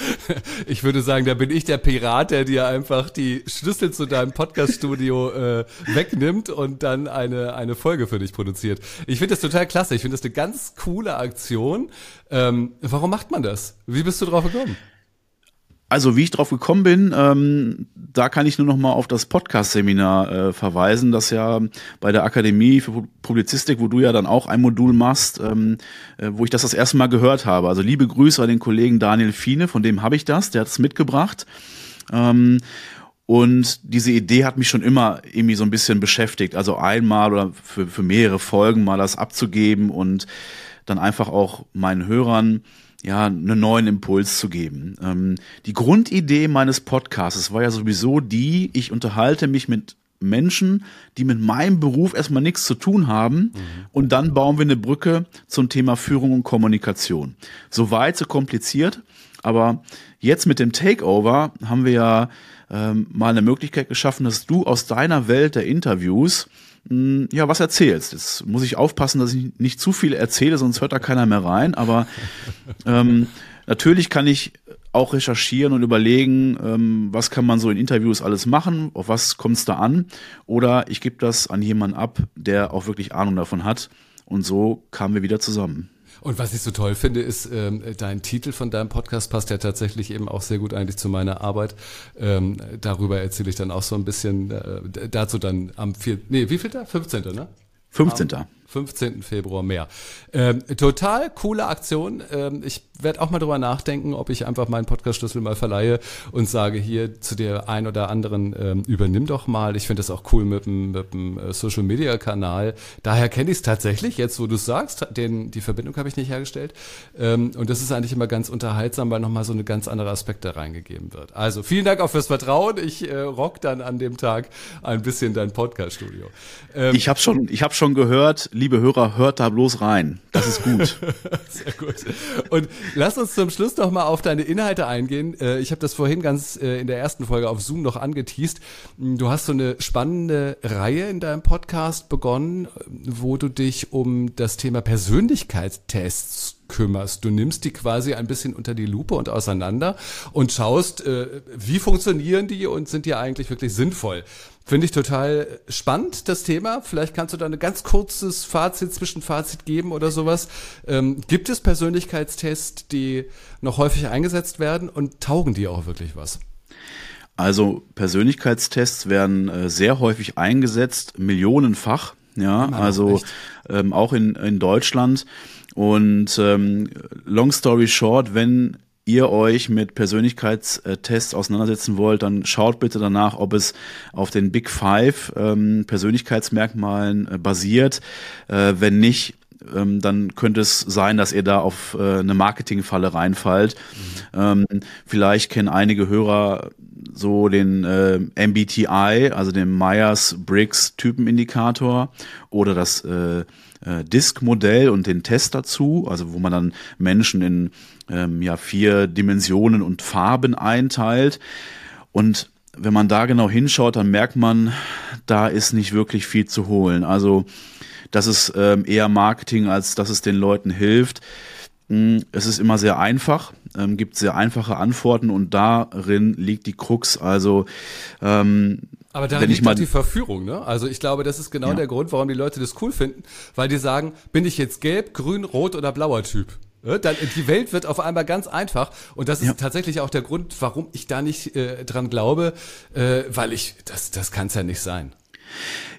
ich würde sagen, da bin ich der Pirat, der dir einfach die Schlüssel zu deinem Podcaststudio äh, wegnimmt und dann eine, eine Folge für dich produziert. Ich finde das total klasse. Ich finde das eine ganz coole Aktion. Ähm, warum macht man das? Wie bist du drauf gekommen? Also wie ich drauf gekommen bin, ähm, da kann ich nur noch mal auf das Podcast-Seminar äh, verweisen, das ja bei der Akademie für Publizistik, wo du ja dann auch ein Modul machst, ähm, äh, wo ich das das erste Mal gehört habe. Also liebe Grüße an den Kollegen Daniel Fiene, von dem habe ich das, der hat es mitgebracht. Ähm, und diese Idee hat mich schon immer irgendwie so ein bisschen beschäftigt. Also einmal oder für, für mehrere Folgen mal das abzugeben und dann einfach auch meinen Hörern ja, einen neuen Impuls zu geben. Ähm, die Grundidee meines Podcasts war ja sowieso die, ich unterhalte mich mit Menschen, die mit meinem Beruf erstmal nichts zu tun haben mhm. und dann bauen wir eine Brücke zum Thema Führung und Kommunikation. So weit, so kompliziert, aber jetzt mit dem Takeover haben wir ja ähm, mal eine Möglichkeit geschaffen, dass du aus deiner Welt der Interviews ja, was erzählst. Jetzt muss ich aufpassen, dass ich nicht zu viel erzähle, sonst hört da keiner mehr rein. Aber ähm, natürlich kann ich auch recherchieren und überlegen, ähm, was kann man so in Interviews alles machen, auf was kommt es da an. Oder ich gebe das an jemanden ab, der auch wirklich Ahnung davon hat. Und so kamen wir wieder zusammen. Und was ich so toll finde, ist, ähm, dein Titel von deinem Podcast passt ja tatsächlich eben auch sehr gut eigentlich zu meiner Arbeit. Ähm, darüber erzähle ich dann auch so ein bisschen, äh, dazu dann am 4. Nee, wie viel da? 15. ne? 15. Am 15. Februar mehr. Ähm, total coole Aktion. Ähm, ich werde auch mal drüber nachdenken, ob ich einfach meinen Podcast-Schlüssel mal verleihe und sage hier zu der ein oder anderen, ähm, übernimm doch mal. Ich finde das auch cool mit dem, mit dem äh, Social-Media-Kanal. Daher kenne ich es tatsächlich, jetzt wo du es sagst, den, die Verbindung habe ich nicht hergestellt. Ähm, und das ist eigentlich immer ganz unterhaltsam, weil nochmal so eine ganz andere Aspekte reingegeben wird. Also vielen Dank auch fürs Vertrauen. Ich äh, rock dann an dem Tag ein bisschen dein Podcast-Studio. Ähm, ich habe schon, hab schon gehört, liebe Hörer, hört da bloß rein. Das ist gut. Sehr gut. Und lass uns zum Schluss noch mal auf deine Inhalte eingehen. Äh, ich habe das vorhin ganz äh, in der ersten Folge auf Zoom noch angeteased. Du hast so eine spannende Reihe in deinem Podcast begonnen, wo du dich um das Thema Persönlichkeitstests kümmerst. Du nimmst die quasi ein bisschen unter die Lupe und auseinander und schaust, äh, wie funktionieren die und sind die eigentlich wirklich sinnvoll. Finde ich total spannend, das Thema. Vielleicht kannst du da ein ganz kurzes Fazit, Zwischenfazit geben oder sowas. Ähm, gibt es Persönlichkeitstests, die noch häufig eingesetzt werden und taugen die auch wirklich was? Also Persönlichkeitstests werden äh, sehr häufig eingesetzt, millionenfach. Ja, Immer also ähm, auch in, in Deutschland. Und ähm, long story short, wenn ihr euch mit Persönlichkeitstests auseinandersetzen wollt, dann schaut bitte danach, ob es auf den Big Five ähm, Persönlichkeitsmerkmalen äh, basiert. Äh, wenn nicht, ähm, dann könnte es sein, dass ihr da auf äh, eine Marketingfalle reinfallt. Mhm. Ähm, vielleicht kennen einige Hörer so den äh, MBTI, also den Myers-Briggs-Typenindikator oder das äh, äh, Disk-Modell und den Test dazu, also wo man dann Menschen in ähm, ja, vier Dimensionen und Farben einteilt. Und wenn man da genau hinschaut, dann merkt man, da ist nicht wirklich viel zu holen. Also das ist ähm, eher Marketing, als dass es den Leuten hilft. Hm, es ist immer sehr einfach, ähm, gibt sehr einfache Antworten und darin liegt die Krux. Also ähm, Aber da liegt mal die Verführung, ne? Also ich glaube, das ist genau ja. der Grund, warum die Leute das cool finden, weil die sagen, bin ich jetzt gelb, grün, rot oder blauer Typ? Dann, die Welt wird auf einmal ganz einfach und das ist ja. tatsächlich auch der Grund, warum ich da nicht äh, dran glaube, äh, weil ich, das, das kann es ja nicht sein.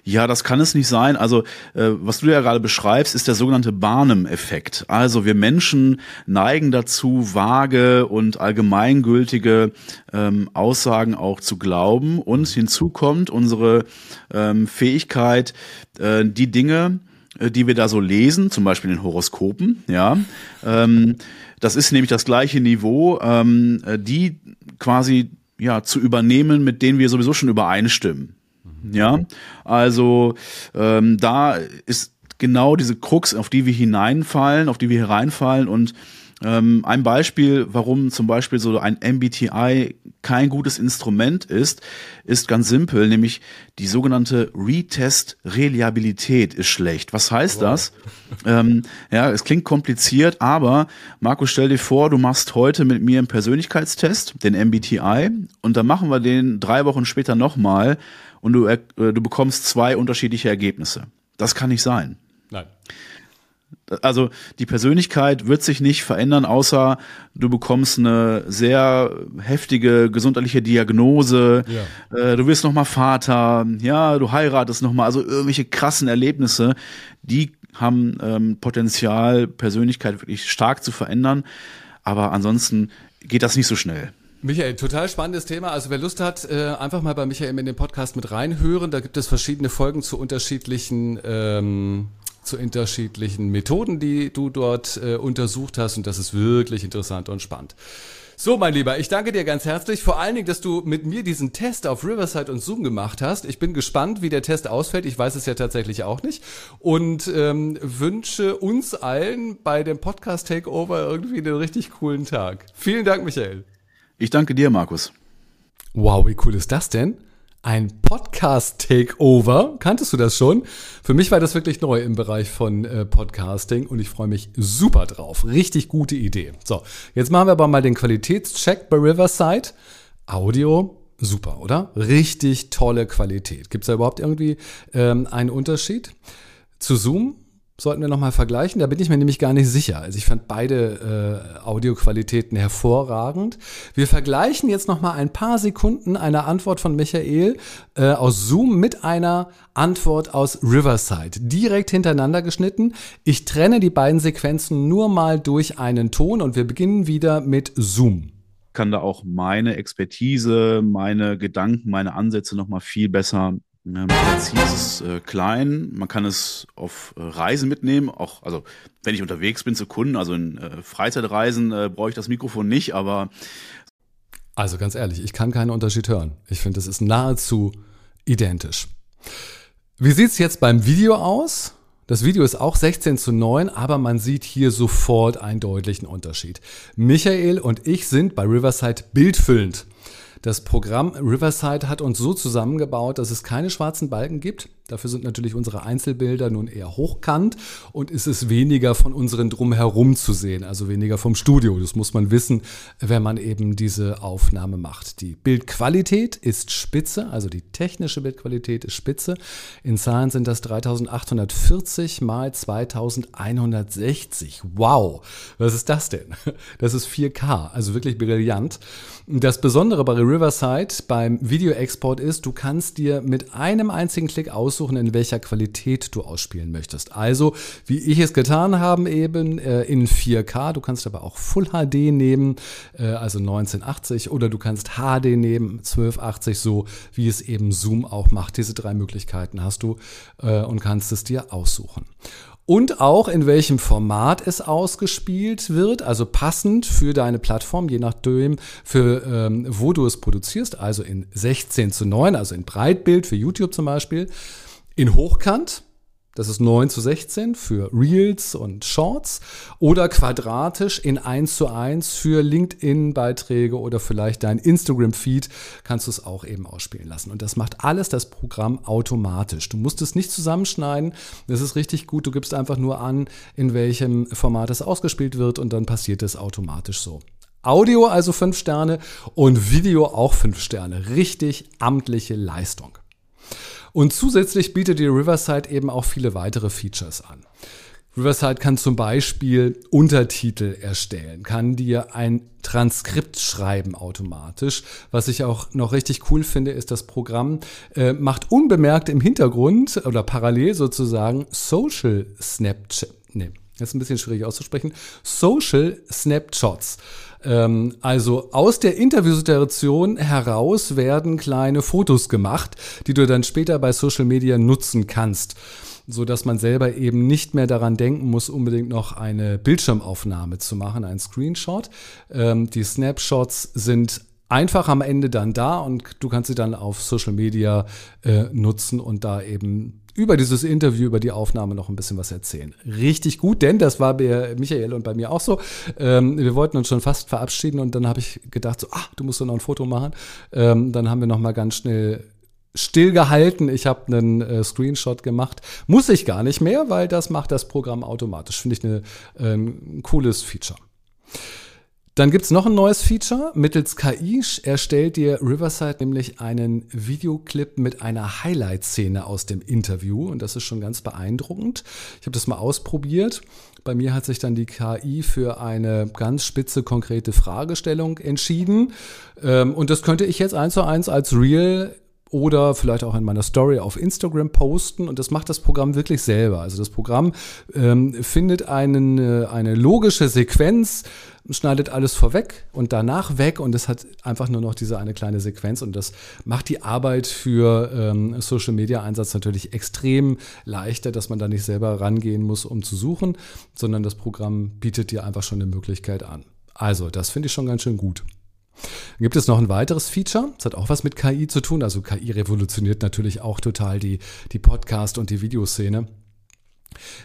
Ja, das kann es nicht sein. Also, äh, was du ja gerade beschreibst, ist der sogenannte Barnum-Effekt. Also, wir Menschen neigen dazu, vage und allgemeingültige ähm, Aussagen auch zu glauben. Und hinzu kommt unsere ähm, Fähigkeit, äh, die Dinge, äh, die wir da so lesen, zum Beispiel in Horoskopen, ja, ähm, das ist nämlich das gleiche Niveau, ähm, äh, die quasi ja zu übernehmen, mit denen wir sowieso schon übereinstimmen. Ja, also ähm, da ist genau diese Krux, auf die wir hineinfallen, auf die wir hereinfallen und ähm, ein Beispiel, warum zum Beispiel so ein MBTI kein gutes Instrument ist, ist ganz simpel, nämlich die sogenannte Retest-Reliabilität ist schlecht. Was heißt wow. das? Ähm, ja, es klingt kompliziert, aber Markus, stell dir vor, du machst heute mit mir einen Persönlichkeitstest, den MBTI, und dann machen wir den drei Wochen später nochmal und du, äh, du bekommst zwei unterschiedliche Ergebnisse. Das kann nicht sein. Nein. Also die Persönlichkeit wird sich nicht verändern, außer du bekommst eine sehr heftige gesundheitliche Diagnose, ja. äh, du wirst nochmal Vater, ja, du heiratest nochmal, also irgendwelche krassen Erlebnisse, die haben ähm, Potenzial, Persönlichkeit wirklich stark zu verändern. Aber ansonsten geht das nicht so schnell. Michael, total spannendes Thema. Also wer Lust hat, äh, einfach mal bei Michael in den Podcast mit reinhören. Da gibt es verschiedene Folgen zu unterschiedlichen ähm, zu unterschiedlichen Methoden, die du dort äh, untersucht hast. Und das ist wirklich interessant und spannend. So, mein Lieber, ich danke dir ganz herzlich. Vor allen Dingen, dass du mit mir diesen Test auf Riverside und Zoom gemacht hast. Ich bin gespannt, wie der Test ausfällt. Ich weiß es ja tatsächlich auch nicht. Und ähm, wünsche uns allen bei dem Podcast Takeover irgendwie einen richtig coolen Tag. Vielen Dank, Michael. Ich danke dir, Markus. Wow, wie cool ist das denn? Ein Podcast-Takeover. Kanntest du das schon? Für mich war das wirklich neu im Bereich von äh, Podcasting und ich freue mich super drauf. Richtig gute Idee. So, jetzt machen wir aber mal den Qualitätscheck bei Riverside. Audio, super, oder? Richtig tolle Qualität. Gibt es da überhaupt irgendwie ähm, einen Unterschied? Zu Zoom sollten wir nochmal vergleichen. Da bin ich mir nämlich gar nicht sicher. Also ich fand beide äh, Audioqualitäten hervorragend. Wir vergleichen jetzt nochmal ein paar Sekunden eine Antwort von Michael äh, aus Zoom mit einer Antwort aus Riverside. Direkt hintereinander geschnitten. Ich trenne die beiden Sequenzen nur mal durch einen Ton und wir beginnen wieder mit Zoom kann da auch meine Expertise, meine Gedanken, meine Ansätze nochmal viel besser Ne, Präzis ist äh, klein, man kann es auf äh, Reisen mitnehmen, auch, also wenn ich unterwegs bin zu Kunden, also in äh, Freizeitreisen äh, brauche ich das Mikrofon nicht, aber. Also ganz ehrlich, ich kann keinen Unterschied hören. Ich finde, es ist nahezu identisch. Wie sieht es jetzt beim Video aus? Das Video ist auch 16 zu 9, aber man sieht hier sofort einen deutlichen Unterschied. Michael und ich sind bei Riverside bildfüllend. Das Programm Riverside hat uns so zusammengebaut, dass es keine schwarzen Balken gibt. Dafür sind natürlich unsere Einzelbilder nun eher hochkant und ist es weniger von unseren drumherum zu sehen, also weniger vom Studio. Das muss man wissen, wenn man eben diese Aufnahme macht. Die Bildqualität ist spitze, also die technische Bildqualität ist spitze. In Zahlen sind das 3840 mal 2160. Wow, was ist das denn? Das ist 4K, also wirklich brillant. Das Besondere bei Riverside beim Videoexport ist, du kannst dir mit einem einzigen Klick aus aussuchen, in welcher Qualität du ausspielen möchtest. Also, wie ich es getan habe, eben äh, in 4K. Du kannst aber auch Full HD nehmen, äh, also 1980, oder du kannst HD nehmen, 1280, so wie es eben Zoom auch macht. Diese drei Möglichkeiten hast du äh, und kannst es dir aussuchen und auch in welchem Format es ausgespielt wird, also passend für deine Plattform, je nachdem, für ähm, wo du es produzierst, also in 16 zu 9, also in Breitbild für YouTube zum Beispiel in Hochkant, das ist 9 zu 16 für Reels und Shorts oder quadratisch in 1 zu 1 für LinkedIn-Beiträge oder vielleicht dein Instagram-Feed kannst du es auch eben ausspielen lassen. Und das macht alles das Programm automatisch. Du musst es nicht zusammenschneiden. Das ist richtig gut. Du gibst einfach nur an, in welchem Format es ausgespielt wird und dann passiert es automatisch so. Audio also 5 Sterne und Video auch 5 Sterne. Richtig amtliche Leistung. Und zusätzlich bietet die Riverside eben auch viele weitere Features an. Riverside kann zum Beispiel Untertitel erstellen, kann dir ein Transkript schreiben automatisch. Was ich auch noch richtig cool finde, ist, das Programm äh, macht unbemerkt im Hintergrund oder parallel sozusagen Social Snapchat. Nee, das ist ein bisschen schwierig auszusprechen. Social Snapshots. Ähm, also aus der Interviewsituation heraus werden kleine Fotos gemacht, die du dann später bei Social Media nutzen kannst so dass man selber eben nicht mehr daran denken muss, unbedingt noch eine Bildschirmaufnahme zu machen, ein Screenshot. Ähm, die Snapshots sind einfach am Ende dann da und du kannst sie dann auf Social Media äh, nutzen und da eben über dieses Interview, über die Aufnahme noch ein bisschen was erzählen. Richtig gut, denn das war bei Michael und bei mir auch so. Ähm, wir wollten uns schon fast verabschieden und dann habe ich gedacht, so, ach, du musst doch noch ein Foto machen. Ähm, dann haben wir noch mal ganz schnell stillgehalten. Ich habe einen äh, Screenshot gemacht. Muss ich gar nicht mehr, weil das macht das Programm automatisch. Finde ich eine, äh, ein cooles Feature. Dann gibt's noch ein neues Feature. Mittels KI erstellt dir Riverside nämlich einen Videoclip mit einer Highlight-Szene aus dem Interview. Und das ist schon ganz beeindruckend. Ich habe das mal ausprobiert. Bei mir hat sich dann die KI für eine ganz spitze, konkrete Fragestellung entschieden. Ähm, und das könnte ich jetzt eins zu eins als Real oder vielleicht auch in meiner Story auf Instagram posten und das macht das Programm wirklich selber. Also das Programm ähm, findet einen, äh, eine logische Sequenz, schneidet alles vorweg und danach weg und es hat einfach nur noch diese eine kleine Sequenz und das macht die Arbeit für ähm, Social Media Einsatz natürlich extrem leichter, dass man da nicht selber rangehen muss, um zu suchen, sondern das Programm bietet dir einfach schon eine Möglichkeit an. Also, das finde ich schon ganz schön gut. Dann gibt es noch ein weiteres Feature, das hat auch was mit KI zu tun. Also KI revolutioniert natürlich auch total die, die Podcast- und die Videoszene.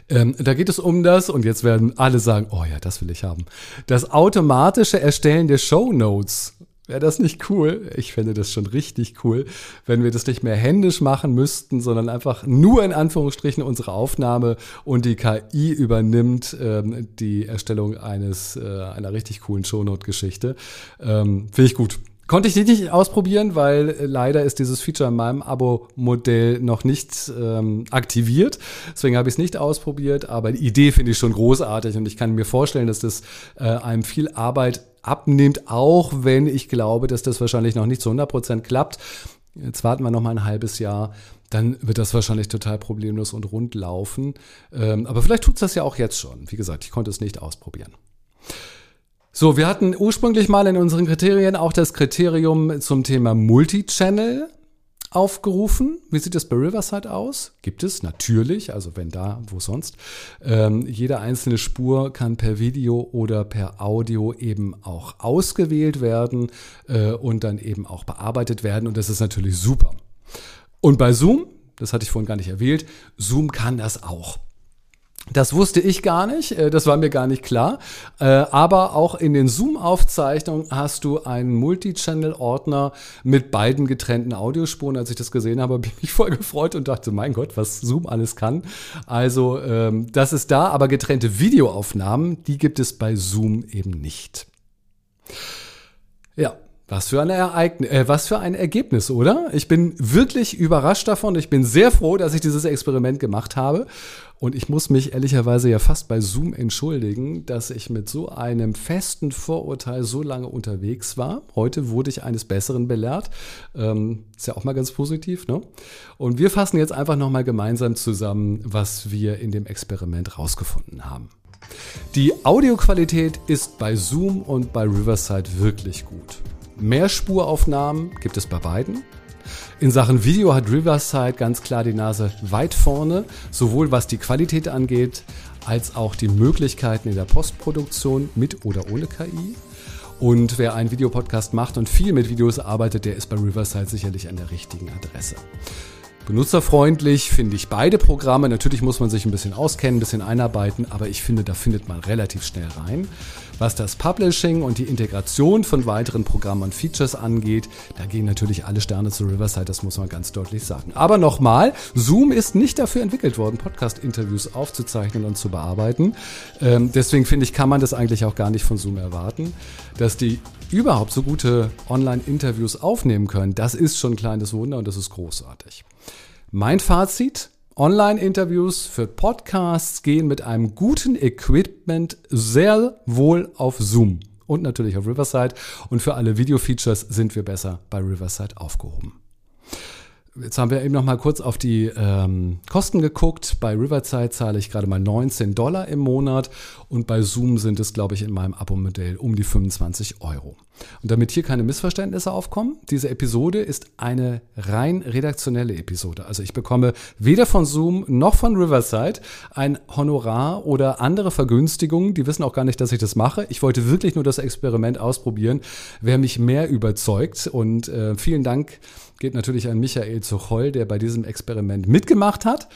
Ähm, da geht es um das, und jetzt werden alle sagen, oh ja, das will ich haben. Das automatische Erstellen der Show Notes. Wäre das nicht cool? Ich fände das schon richtig cool, wenn wir das nicht mehr händisch machen müssten, sondern einfach nur in Anführungsstrichen unsere Aufnahme und die KI übernimmt ähm, die Erstellung eines äh, einer richtig coolen Shownote-Geschichte. Ähm, Finde ich gut. Konnte ich nicht ausprobieren, weil äh, leider ist dieses Feature in meinem Abo-Modell noch nicht ähm, aktiviert. Deswegen habe ich es nicht ausprobiert, aber die Idee finde ich schon großartig und ich kann mir vorstellen, dass das äh, einem viel Arbeit abnimmt, auch wenn ich glaube, dass das wahrscheinlich noch nicht zu 100 Prozent klappt. Jetzt warten wir noch mal ein halbes Jahr, dann wird das wahrscheinlich total problemlos und rund laufen. Ähm, aber vielleicht tut es das ja auch jetzt schon. Wie gesagt, ich konnte es nicht ausprobieren. So, wir hatten ursprünglich mal in unseren Kriterien auch das Kriterium zum Thema Multichannel aufgerufen. Wie sieht es bei Riverside aus? Gibt es natürlich, also wenn da, wo sonst. Ähm, jede einzelne Spur kann per Video oder per Audio eben auch ausgewählt werden äh, und dann eben auch bearbeitet werden. Und das ist natürlich super. Und bei Zoom, das hatte ich vorhin gar nicht erwähnt, Zoom kann das auch. Das wusste ich gar nicht, äh, das war mir gar nicht klar. Äh, aber auch in den Zoom-Aufzeichnungen hast du einen Multichannel-Ordner mit beiden getrennten Audiospuren. Als ich das gesehen habe, habe ich voll gefreut und dachte, mein Gott, was Zoom alles kann. Also ähm, das ist da, aber getrennte Videoaufnahmen, die gibt es bei Zoom eben nicht. Ja, was für, ein Ereignis, äh, was für ein Ergebnis, oder? Ich bin wirklich überrascht davon. Ich bin sehr froh, dass ich dieses Experiment gemacht habe. Und ich muss mich ehrlicherweise ja fast bei Zoom entschuldigen, dass ich mit so einem festen Vorurteil so lange unterwegs war. Heute wurde ich eines Besseren belehrt. Ähm, ist ja auch mal ganz positiv. Ne? Und wir fassen jetzt einfach nochmal gemeinsam zusammen, was wir in dem Experiment rausgefunden haben. Die Audioqualität ist bei Zoom und bei Riverside wirklich gut. Mehrspuraufnahmen gibt es bei beiden. In Sachen Video hat Riverside ganz klar die Nase weit vorne, sowohl was die Qualität angeht, als auch die Möglichkeiten in der Postproduktion mit oder ohne KI. Und wer einen Videopodcast macht und viel mit Videos arbeitet, der ist bei Riverside sicherlich an der richtigen Adresse. Benutzerfreundlich finde ich beide Programme. Natürlich muss man sich ein bisschen auskennen, ein bisschen einarbeiten, aber ich finde, da findet man relativ schnell rein. Was das Publishing und die Integration von weiteren Programmen und Features angeht, da gehen natürlich alle Sterne zu Riverside, das muss man ganz deutlich sagen. Aber nochmal, Zoom ist nicht dafür entwickelt worden, Podcast-Interviews aufzuzeichnen und zu bearbeiten. Ähm, deswegen finde ich, kann man das eigentlich auch gar nicht von Zoom erwarten. Dass die überhaupt so gute Online-Interviews aufnehmen können, das ist schon ein kleines Wunder und das ist großartig. Mein Fazit, Online-Interviews für Podcasts gehen mit einem guten Equipment sehr wohl auf Zoom und natürlich auf Riverside. Und für alle Video-Features sind wir besser bei Riverside aufgehoben. Jetzt haben wir eben noch mal kurz auf die ähm, Kosten geguckt. Bei Riverside zahle ich gerade mal 19 Dollar im Monat und bei Zoom sind es, glaube ich, in meinem Abo-Modell um die 25 Euro. Und damit hier keine Missverständnisse aufkommen, diese Episode ist eine rein redaktionelle Episode. Also ich bekomme weder von Zoom noch von Riverside ein Honorar oder andere Vergünstigungen. Die wissen auch gar nicht, dass ich das mache. Ich wollte wirklich nur das Experiment ausprobieren. Wer mich mehr überzeugt und äh, vielen Dank geht natürlich an Michael Zucholl, der bei diesem Experiment mitgemacht hat.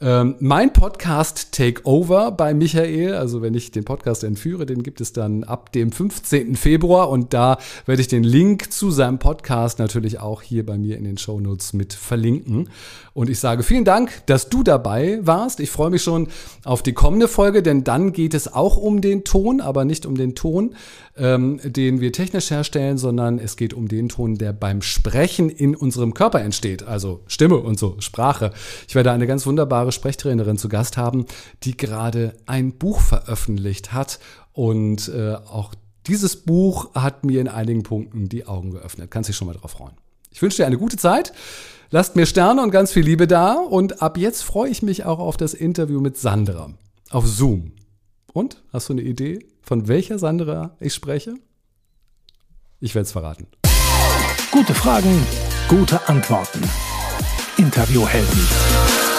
Ähm, mein Podcast Takeover bei Michael, also wenn ich den Podcast entführe, den gibt es dann ab dem 15. Februar und da werde ich den Link zu seinem Podcast natürlich auch hier bei mir in den Show Notes mit verlinken. Und ich sage vielen Dank, dass du dabei warst. Ich freue mich schon auf die kommende Folge, denn dann geht es auch um den Ton, aber nicht um den Ton, ähm, den wir technisch herstellen, sondern es geht um den Ton, der beim Sprechen in unserem Körper entsteht, also Stimme und so, Sprache. Ich werde eine ganz wunderbare Sprechtrainerin zu Gast haben, die gerade ein Buch veröffentlicht hat und äh, auch dieses Buch hat mir in einigen Punkten die Augen geöffnet. Kannst dich schon mal drauf freuen. Ich wünsche dir eine gute Zeit. Lasst mir Sterne und ganz viel Liebe da. Und ab jetzt freue ich mich auch auf das Interview mit Sandra auf Zoom. Und hast du eine Idee, von welcher Sandra ich spreche? Ich werde es verraten. Gute Fragen, gute Antworten. Interviewhelden.